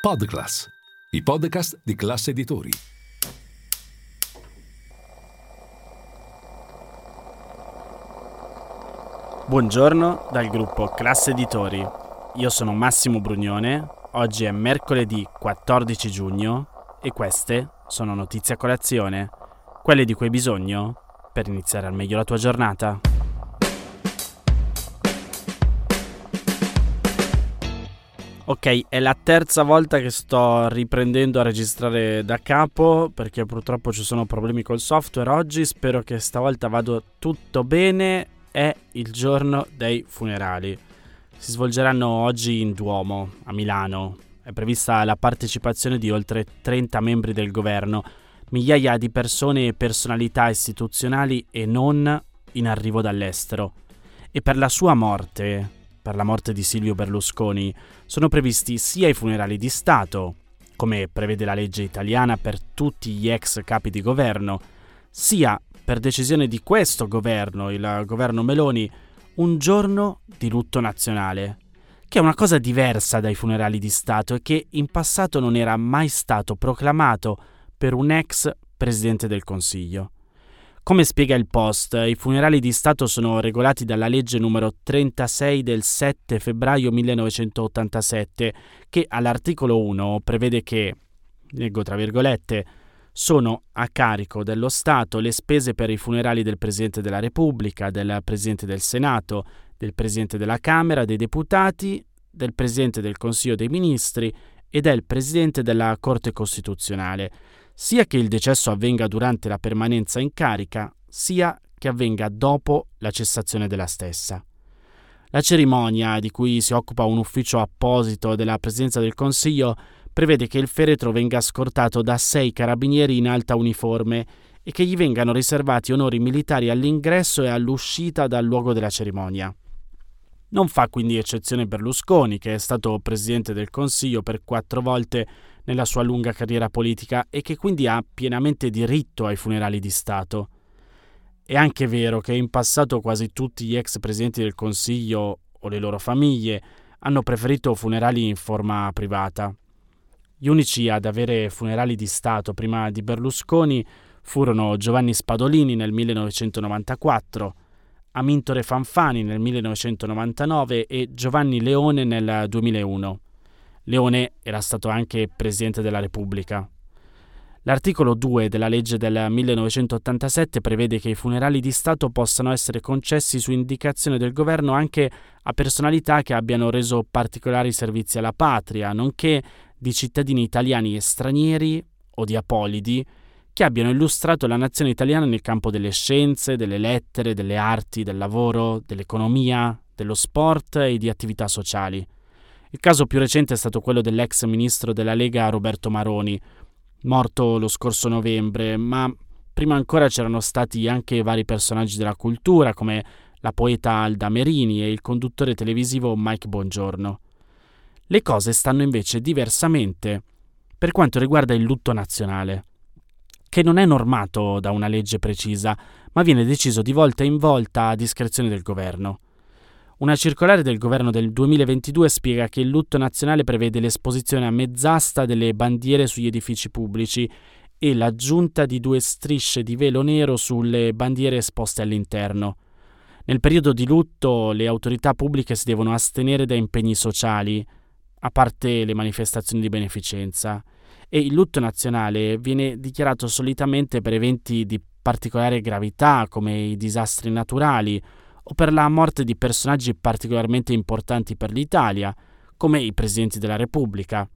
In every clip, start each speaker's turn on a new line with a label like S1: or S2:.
S1: Podclass, i podcast di classe editori.
S2: Buongiorno dal gruppo Classe Editori. Io sono Massimo Brugnone. Oggi è mercoledì 14 giugno e queste sono notizie a colazione, quelle di cui hai bisogno per iniziare al meglio la tua giornata. Ok, è la terza volta che sto riprendendo a registrare da capo perché purtroppo ci sono problemi col software oggi. Spero che stavolta vada tutto bene. È il giorno dei funerali. Si svolgeranno oggi in Duomo, a Milano. È prevista la partecipazione di oltre 30 membri del governo, migliaia di persone e personalità istituzionali e non in arrivo dall'estero. E per la sua morte, per la morte di Silvio Berlusconi, sono previsti sia i funerali di Stato, come prevede la legge italiana per tutti gli ex capi di governo, sia per decisione di questo governo, il governo Meloni, un giorno di lutto nazionale, che è una cosa diversa dai funerali di Stato e che in passato non era mai stato proclamato per un ex presidente del Consiglio. Come spiega il Post, i funerali di Stato sono regolati dalla legge numero 36 del 7 febbraio 1987, che all'articolo 1 prevede che, leggo tra virgolette, sono a carico dello Stato le spese per i funerali del Presidente della Repubblica, del Presidente del Senato, del Presidente della Camera, dei Deputati, del Presidente del Consiglio dei Ministri e del Presidente della Corte Costituzionale, sia che il decesso avvenga durante la permanenza in carica, sia che avvenga dopo la cessazione della stessa. La cerimonia, di cui si occupa un ufficio apposito della Presidenza del Consiglio, prevede che il feretro venga scortato da sei carabinieri in alta uniforme e che gli vengano riservati onori militari all'ingresso e all'uscita dal luogo della cerimonia. Non fa quindi eccezione Berlusconi, che è stato Presidente del Consiglio per quattro volte nella sua lunga carriera politica e che quindi ha pienamente diritto ai funerali di Stato. È anche vero che in passato quasi tutti gli ex presidenti del Consiglio o le loro famiglie hanno preferito funerali in forma privata. Gli unici ad avere funerali di Stato prima di Berlusconi furono Giovanni Spadolini nel 1994, Amintore Fanfani nel 1999 e Giovanni Leone nel 2001. Leone era stato anche Presidente della Repubblica. L'articolo 2 della legge del 1987 prevede che i funerali di Stato possano essere concessi su indicazione del governo anche a personalità che abbiano reso particolari servizi alla patria, nonché di cittadini italiani e stranieri o di apolidi che abbiano illustrato la nazione italiana nel campo delle scienze, delle lettere, delle arti, del lavoro, dell'economia, dello sport e di attività sociali. Il caso più recente è stato quello dell'ex ministro della Lega Roberto Maroni, morto lo scorso novembre, ma prima ancora c'erano stati anche vari personaggi della cultura come la poeta Alda Merini e il conduttore televisivo Mike Bongiorno. Le cose stanno invece diversamente per quanto riguarda il lutto nazionale, che non è normato da una legge precisa, ma viene deciso di volta in volta a discrezione del governo. Una circolare del governo del 2022 spiega che il lutto nazionale prevede l'esposizione a mezz'asta delle bandiere sugli edifici pubblici e l'aggiunta di due strisce di velo nero sulle bandiere esposte all'interno. Nel periodo di lutto le autorità pubbliche si devono astenere da impegni sociali, a parte le manifestazioni di beneficenza, e il lutto nazionale viene dichiarato solitamente per eventi di particolare gravità come i disastri naturali o per la morte di personaggi particolarmente importanti per l'Italia, come i presidenti della Repubblica.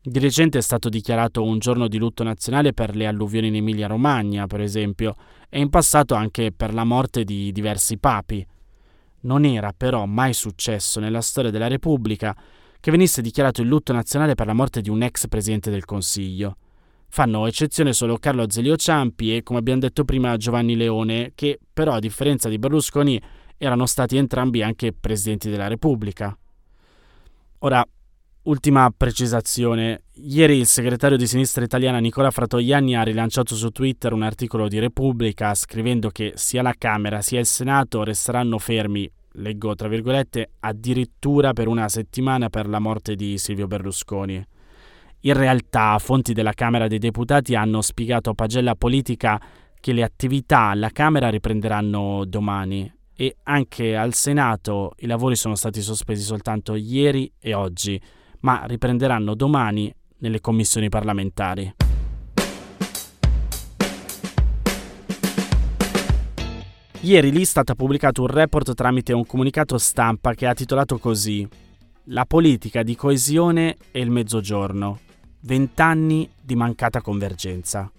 S2: Di recente è stato dichiarato un giorno di lutto nazionale per le alluvioni in Emilia-Romagna, per esempio, e in passato anche per la morte di diversi papi. Non era però mai successo nella storia della Repubblica che venisse dichiarato il lutto nazionale per la morte di un ex presidente del Consiglio. Fanno eccezione solo Carlo Azeglio Ciampi e, come abbiamo detto prima, Giovanni Leone, che però, a differenza di Berlusconi, erano stati entrambi anche presidenti della Repubblica. Ora, ultima precisazione. Ieri il segretario di sinistra italiana Nicola Fratoianni ha rilanciato su Twitter un articolo di Repubblica scrivendo che sia la Camera sia il Senato resteranno fermi, leggo tra virgolette, addirittura per una settimana per la morte di Silvio Berlusconi. In realtà, fonti della Camera dei Deputati hanno spiegato a Pagella Politica che le attività alla Camera riprenderanno domani e anche al Senato i lavori sono stati sospesi soltanto ieri e oggi, ma riprenderanno domani nelle commissioni parlamentari. Ieri l'Istat ha pubblicato un report tramite un comunicato stampa che ha titolato così La politica di coesione e il mezzogiorno. Vent'anni di mancata convergenza.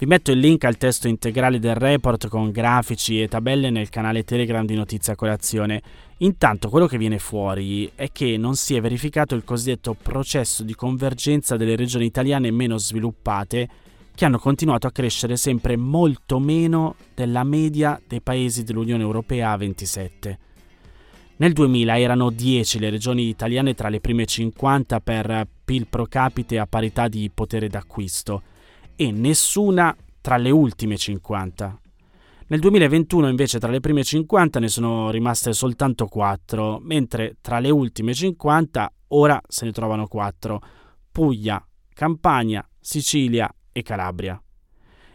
S2: Vi metto il link al testo integrale del report con grafici e tabelle nel canale Telegram di Notizia Colazione. Intanto quello che viene fuori è che non si è verificato il cosiddetto processo di convergenza delle regioni italiane meno sviluppate che hanno continuato a crescere sempre molto meno della media dei paesi dell'Unione Europea a 27. Nel 2000 erano 10 le regioni italiane tra le prime 50 per PIL pro capite a parità di potere d'acquisto e nessuna tra le ultime 50. Nel 2021 invece tra le prime 50 ne sono rimaste soltanto 4, mentre tra le ultime 50 ora se ne trovano 4. Puglia, Campania, Sicilia e Calabria.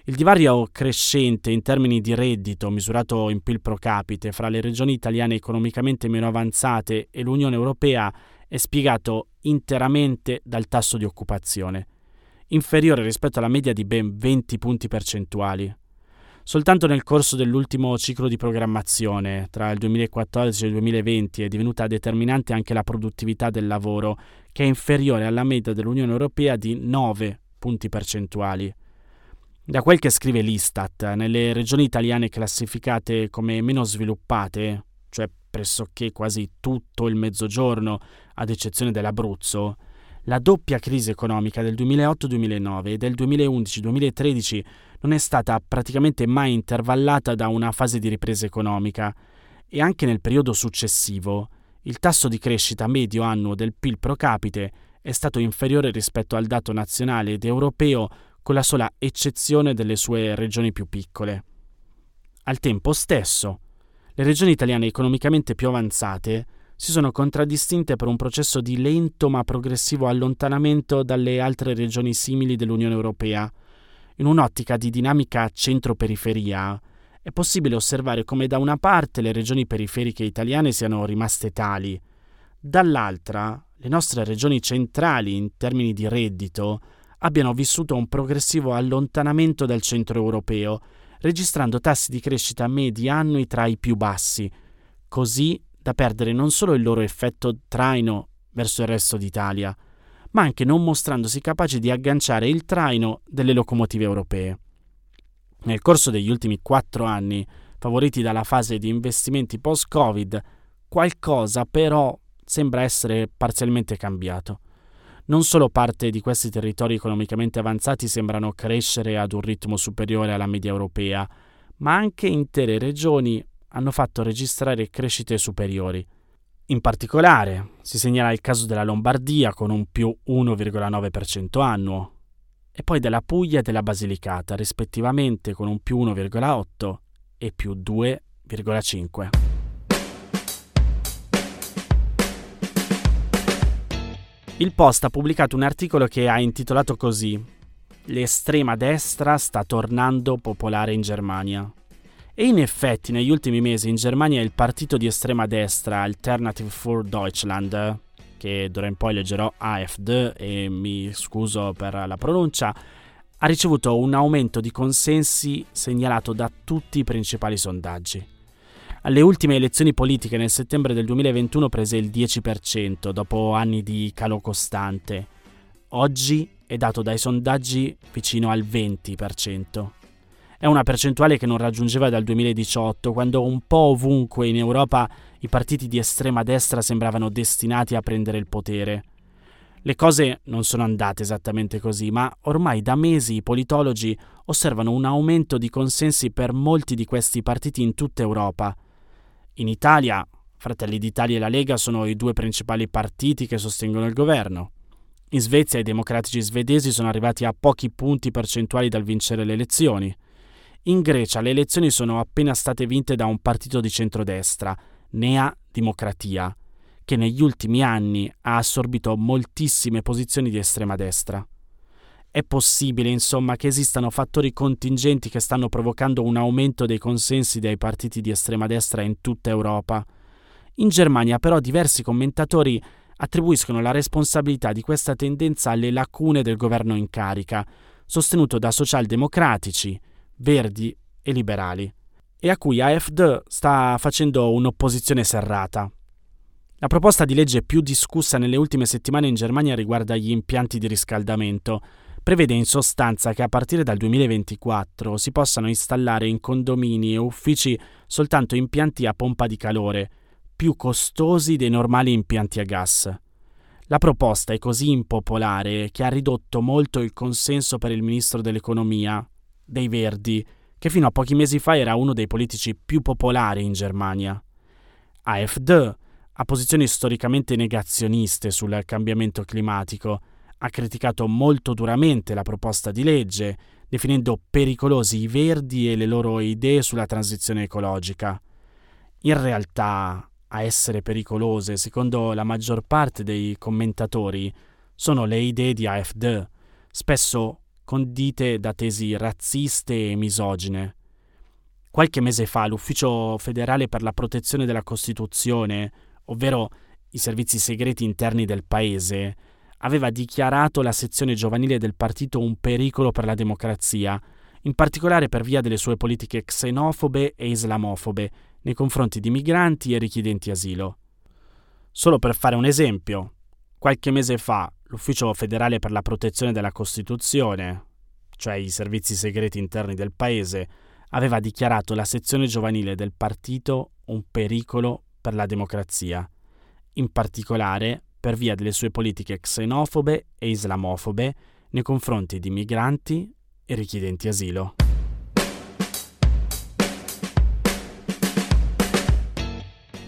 S2: Il divario crescente in termini di reddito misurato in PIL pro capite fra le regioni italiane economicamente meno avanzate e l'Unione Europea è spiegato interamente dal tasso di occupazione, inferiore rispetto alla media di ben 20 punti percentuali. Soltanto nel corso dell'ultimo ciclo di programmazione, tra il 2014 e il 2020, è divenuta determinante anche la produttività del lavoro, che è inferiore alla media dell'Unione Europea di 9 punti percentuali. Da quel che scrive l'Istat, nelle regioni italiane classificate come meno sviluppate, cioè pressoché quasi tutto il mezzogiorno, ad eccezione dell'Abruzzo, la doppia crisi economica del 2008-2009 e del 2011-2013 non è stata praticamente mai intervallata da una fase di ripresa economica e anche nel periodo successivo il tasso di crescita medio annuo del PIL pro capite è stato inferiore rispetto al dato nazionale ed europeo con la sola eccezione delle sue regioni più piccole. Al tempo stesso, le regioni italiane economicamente più avanzate si sono contraddistinte per un processo di lento ma progressivo allontanamento dalle altre regioni simili dell'Unione Europea. In un'ottica di dinamica centro-periferia, è possibile osservare come da una parte le regioni periferiche italiane siano rimaste tali, dall'altra le nostre regioni centrali in termini di reddito abbiano vissuto un progressivo allontanamento dal centro europeo, registrando tassi di crescita medi annui tra i più bassi, così da perdere non solo il loro effetto traino verso il resto d'Italia, ma anche non mostrandosi capaci di agganciare il traino delle locomotive europee. Nel corso degli ultimi quattro anni, favoriti dalla fase di investimenti post-Covid, qualcosa però sembra essere parzialmente cambiato. Non solo parte di questi territori economicamente avanzati sembrano crescere ad un ritmo superiore alla media europea, ma anche intere regioni hanno fatto registrare crescite superiori. In particolare si segnala il caso della Lombardia con un più 1,9% annuo, e poi della Puglia e della Basilicata rispettivamente con un più 1,8 e più 2,5. Il Post ha pubblicato un articolo che ha intitolato così L'estrema destra sta tornando popolare in Germania. E in effetti negli ultimi mesi in Germania il partito di estrema destra Alternative for Deutschland, che d'ora in poi leggerò AfD e mi scuso per la pronuncia, ha ricevuto un aumento di consensi segnalato da tutti i principali sondaggi. Alle ultime elezioni politiche nel settembre del 2021 prese il 10% dopo anni di calo costante. Oggi è dato dai sondaggi vicino al 20%. È una percentuale che non raggiungeva dal 2018, quando un po' ovunque in Europa i partiti di estrema destra sembravano destinati a prendere il potere. Le cose non sono andate esattamente così, ma ormai da mesi i politologi osservano un aumento di consensi per molti di questi partiti in tutta Europa. In Italia, Fratelli d'Italia e la Lega sono i due principali partiti che sostengono il governo. In Svezia i democratici svedesi sono arrivati a pochi punti percentuali dal vincere le elezioni. In Grecia le elezioni sono appena state vinte da un partito di centrodestra, Nea Dimocratia, che negli ultimi anni ha assorbito moltissime posizioni di estrema destra. È possibile, insomma, che esistano fattori contingenti che stanno provocando un aumento dei consensi dei partiti di estrema destra in tutta Europa. In Germania, però, diversi commentatori attribuiscono la responsabilità di questa tendenza alle lacune del governo in carica, sostenuto da socialdemocratici, verdi e liberali, e a cui AfD sta facendo un'opposizione serrata. La proposta di legge più discussa nelle ultime settimane in Germania riguarda gli impianti di riscaldamento, prevede in sostanza che a partire dal 2024 si possano installare in condomini e uffici soltanto impianti a pompa di calore, più costosi dei normali impianti a gas. La proposta è così impopolare che ha ridotto molto il consenso per il ministro dell'economia, dei Verdi, che fino a pochi mesi fa era uno dei politici più popolari in Germania. AfD ha posizioni storicamente negazioniste sul cambiamento climatico, ha criticato molto duramente la proposta di legge, definendo pericolosi i verdi e le loro idee sulla transizione ecologica. In realtà, a essere pericolose, secondo la maggior parte dei commentatori, sono le idee di AfD, spesso condite da tesi razziste e misogine. Qualche mese fa l'Ufficio federale per la protezione della Costituzione, ovvero i servizi segreti interni del paese, aveva dichiarato la sezione giovanile del partito un pericolo per la democrazia, in particolare per via delle sue politiche xenofobe e islamofobe nei confronti di migranti e richiedenti asilo. Solo per fare un esempio, qualche mese fa l'Ufficio federale per la protezione della Costituzione, cioè i servizi segreti interni del paese, aveva dichiarato la sezione giovanile del partito un pericolo per la democrazia, in particolare per via delle sue politiche xenofobe e islamofobe nei confronti di migranti e richiedenti asilo.